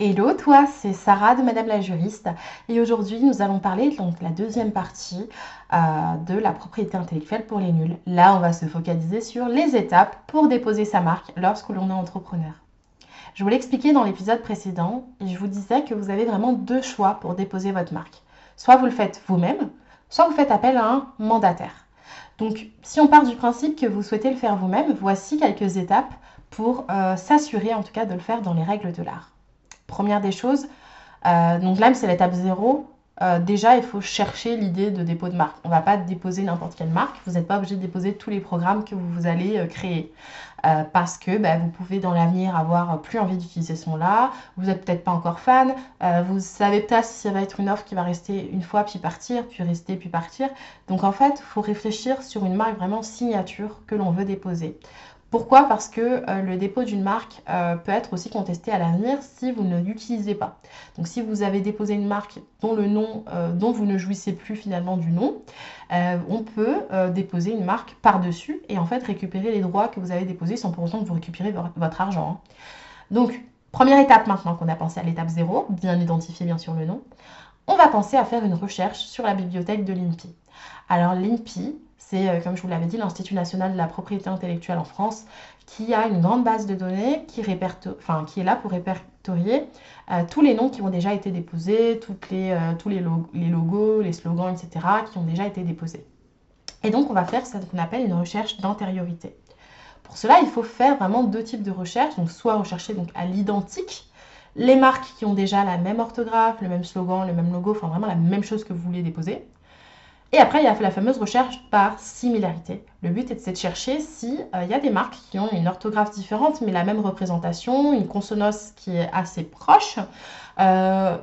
Hello toi, c'est Sarah de Madame la juriste et aujourd'hui nous allons parler donc la deuxième partie euh, de la propriété intellectuelle pour les nuls. Là on va se focaliser sur les étapes pour déposer sa marque lorsque l'on est entrepreneur. Je vous l'expliquais dans l'épisode précédent et je vous disais que vous avez vraiment deux choix pour déposer votre marque. Soit vous le faites vous-même, soit vous faites appel à un mandataire. Donc si on part du principe que vous souhaitez le faire vous-même, voici quelques étapes pour euh, s'assurer en tout cas de le faire dans les règles de l'art. Première des choses, euh, donc là c'est l'étape 0. Euh, déjà, il faut chercher l'idée de dépôt de marque. On ne va pas déposer n'importe quelle marque. Vous n'êtes pas obligé de déposer tous les programmes que vous, allez euh, créer. parce que bah, vous pouvez dans l'avenir avoir plus envie d'utiliser ce nom-là. Vous n'êtes peut-être pas encore fan. vous savez peut-être si ça va être une offre qui va rester une fois puis partir, puis rester puis partir. Donc en fait, il faut réfléchir sur une marque vraiment signature que l'on veut déposer. Pourquoi? Parce que euh, le dépôt d'une marque euh, peut être aussi contesté à l'avenir si vous ne l'utilisez pas. Donc si vous avez déposé une marque dont le nom, euh, dont vous ne jouissez plus finalement du nom, on peut déposer une marque par-dessus et en fait récupérer les droits que vous avez déposés sans pour autant que vous récupérez votre argent. Hein. Donc première étape maintenant qu'on a pensé à l'étape 0, bien identifier bien sûr le nom, on va penser à faire une recherche sur la bibliothèque de l'INPI. Alors l'INPI, c'est, euh, comme je vous l'avais dit, l'Institut national de la propriété intellectuelle en France, qui a une grande base de données qui, est là pour répertorier euh, tous les noms qui ont déjà été déposés, euh, tous les, les, logos, les slogans, etc., qui ont déjà été déposés. Et donc, on va faire ce qu'on appelle une recherche d'antériorité. Pour cela, il faut faire vraiment deux types de recherches. Donc, soit rechercher donc, à l'identique les marques qui ont déjà la même orthographe, le même slogan, le même logo, enfin vraiment la même chose que vous voulez déposer. Et après, il y a la fameuse recherche par similarité. Le but est de chercher s'il euh, y a des marques qui ont une orthographe différente, mais la même représentation, une consonance qui est assez proche, euh,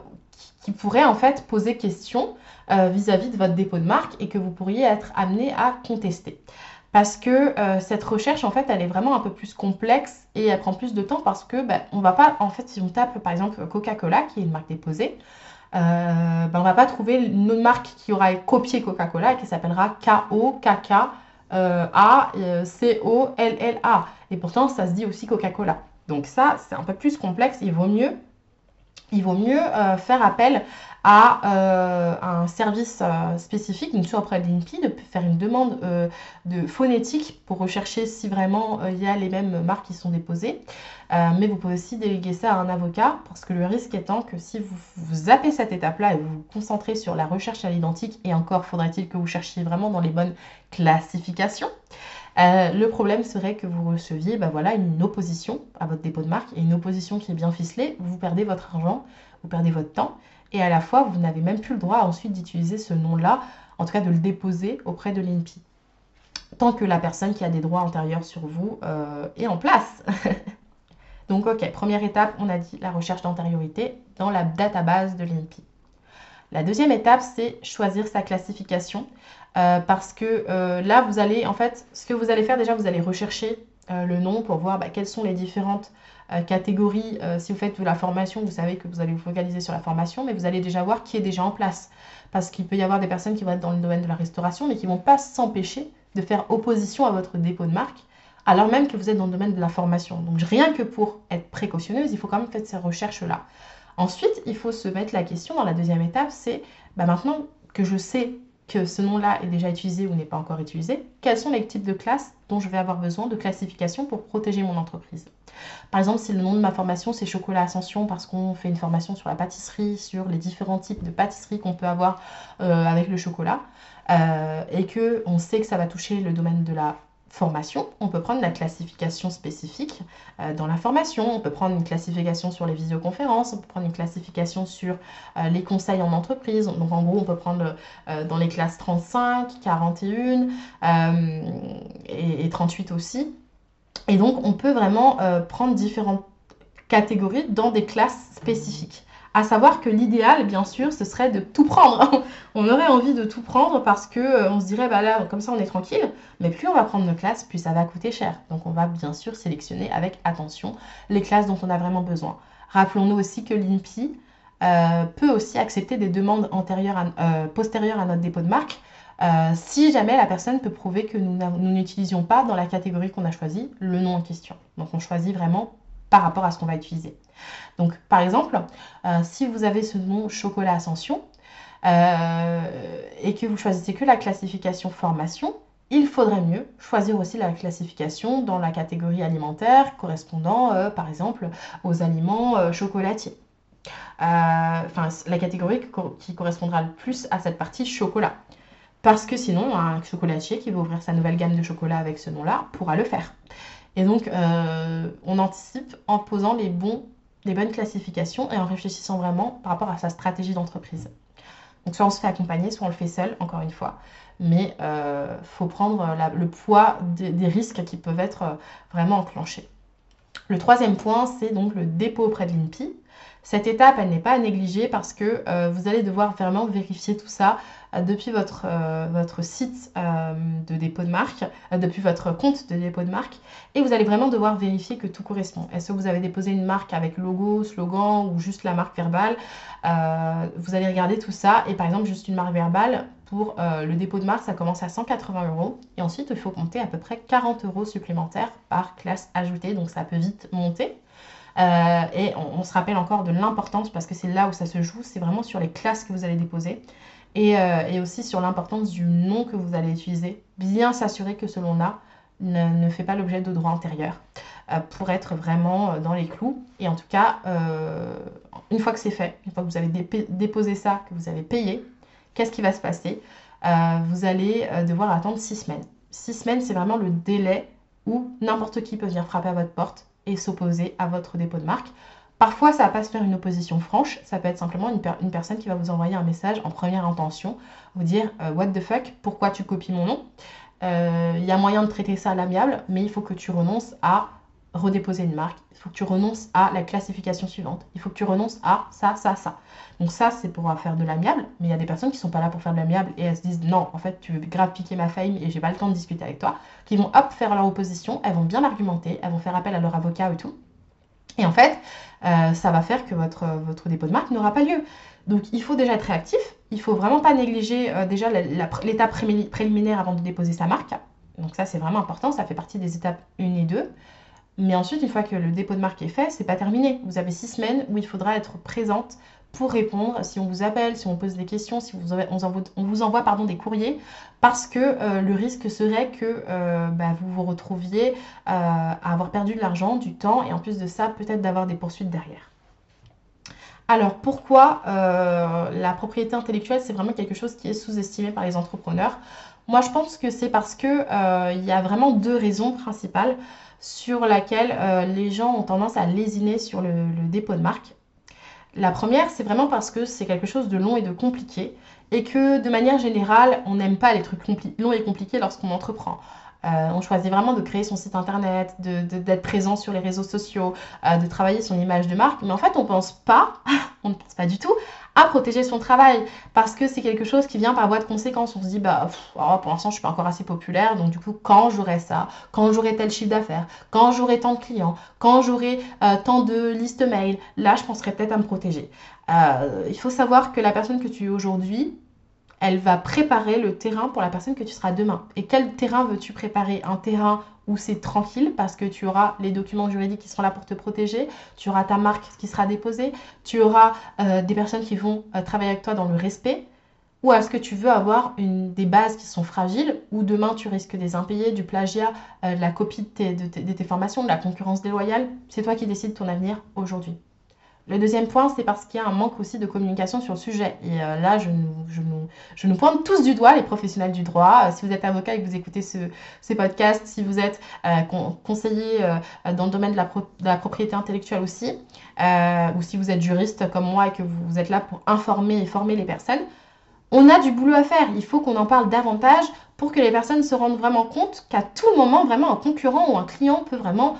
qui, pourrait en fait poser question euh, vis-à-vis de votre dépôt de marque et que vous pourriez être amené à contester. Parce que cette recherche, en fait, elle est vraiment un peu plus complexe et elle prend plus de temps parce que ben, on va pas, en fait, si on tape par exemple Coca-Cola, qui est une marque déposée, ben on va pas trouver une autre marque qui aura copié Coca-Cola et qui s'appellera K-O-K-K-A-C-O-L-L-A. Et pourtant, ça se dit aussi Coca-Cola. Donc ça, c'est un peu plus complexe. Il vaut mieux, il vaut mieux euh, faire appel à euh, un service euh, spécifique, donc soit auprès de l'INPI, de faire une demande de phonétique pour rechercher si vraiment il y a les mêmes marques qui sont déposées. mais vous pouvez aussi déléguer ça à un avocat, parce que le risque étant que si vous, vous zappez cette étape-là et vous vous concentrez sur la recherche à l'identique, et encore faudrait-il que vous cherchiez vraiment dans les bonnes classifications, euh, le problème serait que vous receviez bah voilà, une opposition à votre dépôt de marque et une opposition qui est bien ficelée. Vous perdez votre argent, vous perdez votre temps et à la fois vous n'avez même plus le droit ensuite d'utiliser ce nom-là, en tout cas de le déposer auprès de l'INPI. Tant que la personne qui a des droits antérieurs sur vous euh, est en place. Donc ok, première étape, on a dit la recherche d'antériorité dans la database de l'INPI. La deuxième étape, c'est choisir sa classification. Euh, parce que euh, là, vous allez, en fait, ce que vous allez faire déjà, vous allez rechercher euh, le nom pour voir bah, quelles sont les différentes catégories. si vous faites de la formation, vous savez que vous allez vous focaliser sur la formation, mais vous allez déjà voir qui est déjà en place. Parce qu'il peut y avoir des personnes qui vont être dans le domaine de la restauration, mais qui ne vont pas s'empêcher de faire opposition à votre dépôt de marque, alors même que vous êtes dans le domaine de la formation. Donc rien que pour être précautionneuse, il faut quand même faire ces recherches-là. Ensuite, il faut se mettre la question dans la deuxième étape, c'est bah, maintenant que je sais que ce nom-là est déjà utilisé ou n'est pas encore utilisé, quels sont les types de classes dont je vais avoir besoin de classification pour protéger mon entreprise? Par exemple, si le nom de ma formation c'est Chocolat Ascension parce qu'on fait une formation sur la pâtisserie, sur les différents types de pâtisserie qu'on peut avoir euh, avec le chocolat, euh, et que on sait que ça va toucher le domaine de la formation, on peut prendre la classification spécifique euh, dans la formation, on peut prendre une classification sur les visioconférences, on peut prendre une classification sur euh, les conseils en entreprise. Donc en gros, on peut prendre euh, dans les classes 35, 41 et, et, 38 aussi. Et donc on peut vraiment prendre différentes catégories dans des classes spécifiques. À savoir que l'idéal, bien sûr, ce serait de tout prendre. on aurait envie de tout prendre parce que euh, on se dirait, bah là, comme ça, on est tranquille. Mais plus on va prendre nos classes, plus ça va coûter cher. Donc, on va bien sûr sélectionner avec attention les classes dont on a vraiment besoin. Rappelons-nous aussi que l'INPI euh, peut aussi accepter des demandes antérieures euh, postérieures à notre dépôt de marque. si jamais la personne peut prouver que nous n'utilisions pas dans la catégorie qu'on a choisie le nom en question. Donc on choisit vraiment par rapport à ce qu'on va utiliser. Donc, par exemple, euh, si vous avez ce nom chocolat ascension euh, et que vous choisissez que la classification formation, il faudrait mieux choisir aussi la classification dans la catégorie alimentaire correspondant, euh, par exemple, aux aliments chocolatiers. Enfin, la catégorie qui correspondra le plus à cette partie chocolat. Parce que sinon, un chocolatier qui veut ouvrir sa nouvelle gamme de chocolat avec ce nom-là pourra le faire. Et donc, on anticipe en posant les bons des bonnes classifications et en réfléchissant vraiment par rapport à sa stratégie d'entreprise. Donc soit on se fait accompagner, soit on le fait seul, encore une fois. Mais il euh, faut prendre le poids des, risques qui peuvent être euh, vraiment enclenchés. Le troisième point, c'est donc le dépôt auprès de l'INPI. Cette étape, elle n'est pas à négliger parce que euh, vous allez devoir vraiment vérifier tout ça euh, depuis votre, euh, votre site de dépôt de marque, depuis votre compte de dépôt de marque, et vous allez vraiment devoir vérifier que tout correspond. Est-ce que vous avez déposé une marque avec logo, slogan ou juste la marque verbale? Vous allez regarder tout ça, et par exemple, juste une marque verbale, pour le dépôt de marque, ça commence à 180 euros. Et ensuite, il faut compter à peu près 40 euros supplémentaires par classe ajoutée. Donc, ça peut vite monter. Euh, et on, se rappelle encore de l'importance, parce que c'est là où ça se joue, c'est vraiment sur les classes que vous allez déposer. Et, euh, aussi sur l'importance du nom que vous allez utiliser. Bien s'assurer que ce nom-là ne, fait pas l'objet de droits antérieurs euh, pour être vraiment dans les clous. Et en tout cas, une fois que c'est fait, une fois que vous avez déposé ça, que vous avez payé, qu'est-ce qui va se passer? Vous allez devoir attendre six semaines. Six semaines, c'est vraiment le délai où n'importe qui peut venir frapper à votre porte et s'opposer à votre dépôt de marque. Parfois, ça va pas se faire une opposition franche, ça peut être simplement une, personne qui va vous envoyer un message en première intention, vous dire euh, What the fuck, pourquoi tu copies mon nom? Euh, Il y a moyen de traiter ça à l'amiable, mais il faut que tu renonces à redéposer une marque, il faut que tu renonces à la classification suivante, il faut que tu renonces à ça, ça, ça. Donc ça, c'est pour faire de l'amiable, mais il y a des personnes qui sont pas là pour faire de l'amiable et elles se disent non, en fait, tu veux grave piquer ma fame et j'ai pas le temps de discuter avec toi, qui vont hop faire leur opposition, elles vont bien argumenter, elles vont faire appel à leur avocat et tout. Et en fait, euh, ça va faire que votre, votre dépôt de marque n'aura pas lieu. Donc il faut déjà être réactif, il faut vraiment pas négliger euh, déjà l'étape préliminaire avant de déposer sa marque. Donc ça c'est vraiment important, ça fait partie des étapes 1 et 2. Mais ensuite, une fois que le dépôt de marque est fait, c'est pas terminé. Vous avez six semaines où il faudra être présente pour répondre si on vous appelle, si on pose des questions, si vous on, vous envoie pardon, des courriers, parce que euh, le risque serait que euh, bah, vous vous retrouviez euh, à avoir perdu de l'argent, du temps, et en plus de ça, peut-être d'avoir des poursuites derrière. Alors pourquoi la propriété intellectuelle, c'est vraiment quelque chose qui est sous-estimé par les entrepreneurs? Moi, je pense que c'est parce qu'il y a vraiment deux raisons principales sur laquelle euh, les gens ont tendance à lésiner sur le, dépôt de marque. La première, c'est vraiment parce que c'est quelque chose de long et de compliqué et que de manière générale, on n'aime pas les trucs longs et compliqués lorsqu'on entreprend. Euh, on choisit vraiment de créer son site internet, d'être présent sur les réseaux sociaux, euh, de travailler son image de marque. Mais en fait, on pense pas, on ne pense pas du tout à protéger son travail parce que c'est quelque chose qui vient par voie de conséquence. On se dit, bah, oh, pour l'instant, je suis pas encore assez populaire, donc du coup, quand j'aurai ça, quand j'aurai tel chiffre d'affaires, quand j'aurai tant de clients, quand j'aurai euh, tant de listes mail, là, je penserais peut-être à me protéger. il faut savoir que la personne que tu es aujourd'hui, elle va préparer le terrain pour la personne que tu seras demain. Et quel terrain veux-tu préparer? Un terrain où c'est tranquille parce que tu auras les documents juridiques qui seront là pour te protéger, tu auras ta marque qui sera déposée, tu auras euh, des personnes qui vont euh, travailler avec toi dans le respect, ou est-ce que tu veux avoir des bases qui sont fragiles, où demain tu risques des impayés, du plagiat, euh, de la copie de tes formations, de la concurrence déloyale? C'est toi qui décides ton avenir aujourd'hui. Le deuxième point, c'est parce qu'il y a un manque aussi de communication sur le sujet. Et euh, là, je nous, pointe tous du doigt, les professionnels du droit. Euh, si vous êtes avocat et que vous écoutez ce, ces podcasts, si vous êtes euh, conseiller dans le domaine de la, propriété intellectuelle aussi, ou si vous êtes juriste comme moi et que vous êtes là pour informer et former les personnes, on a du boulot à faire. Il faut qu'on en parle davantage pour que les personnes se rendent vraiment compte qu'à tout moment, vraiment, un concurrent ou un client peut vraiment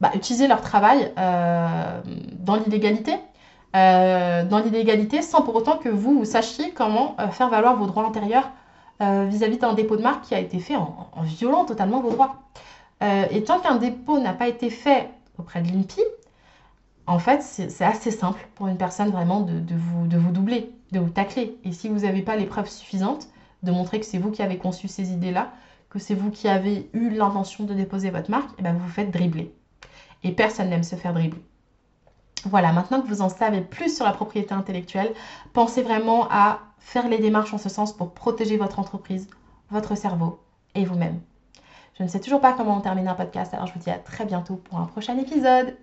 bah, utiliser leur travail euh, dans l'illégalité. Euh, dans l'illégalité sans pour autant que vous, sachiez comment euh, faire valoir vos droits antérieurs vis-à-vis d'un dépôt de marque qui a été fait en, violant totalement vos droits. et tant qu'un dépôt n'a pas été fait auprès de l'INPI, en fait, c'est assez simple pour une personne vraiment de, vous, doubler, de vous tacler. Et si vous n'avez pas les preuves suffisantes de montrer que c'est vous qui avez conçu ces idées-là, que c'est vous qui avez eu l'intention de déposer votre marque, eh ben vous vous faites dribbler. Et personne n'aime se faire dribbler. Voilà, maintenant que vous en savez plus sur la propriété intellectuelle, pensez vraiment à faire les démarches en ce sens pour protéger votre entreprise, votre cerveau et vous-même. Je ne sais toujours pas comment on termine un podcast, alors je vous dis à très bientôt pour un prochain épisode.